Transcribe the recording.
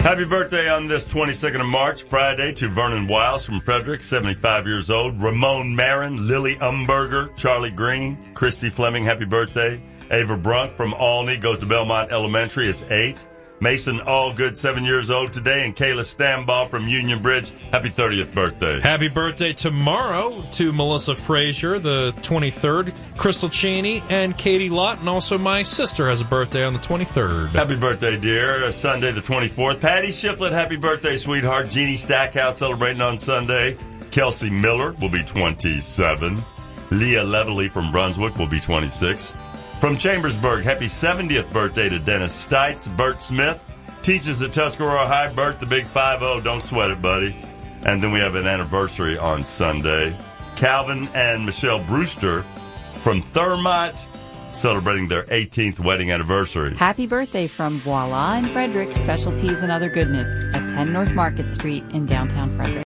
Happy birthday on this 22nd of March, Friday, to Vernon Wiles from Frederick, 75 years old. Ramon Marin, Lily Umberger, Charlie Green, Christy Fleming, happy birthday. Ava Brunk from Olney goes to Belmont Elementary, is eight. Mason Allgood, seven years old today, and Kayla Stambaugh from Union Bridge, happy 30th birthday. Happy birthday tomorrow to Melissa Frazier, the 23rd, Crystal Cheney, and Katie Lott, and also my sister has a birthday on the 23rd. Happy birthday, dear. Uh, Sunday the 24th. Patty Shiflett, happy birthday, sweetheart. Jeannie Stackhouse celebrating on Sunday. Kelsey Miller will be 27. Leah Levely from Brunswick will be 26. From Chambersburg, happy 70th birthday to Dennis Stites. Bert Smith teaches at Tuscarora High. Bert, the big 5 0. Don't sweat it, buddy. And then we have an anniversary on Sunday. Calvin and Michelle Brewster from Thurmont celebrating their 18th wedding anniversary. Happy birthday from Voila and Frederick Specialties and Other Goodness at 10 North Market Street in downtown Frederick.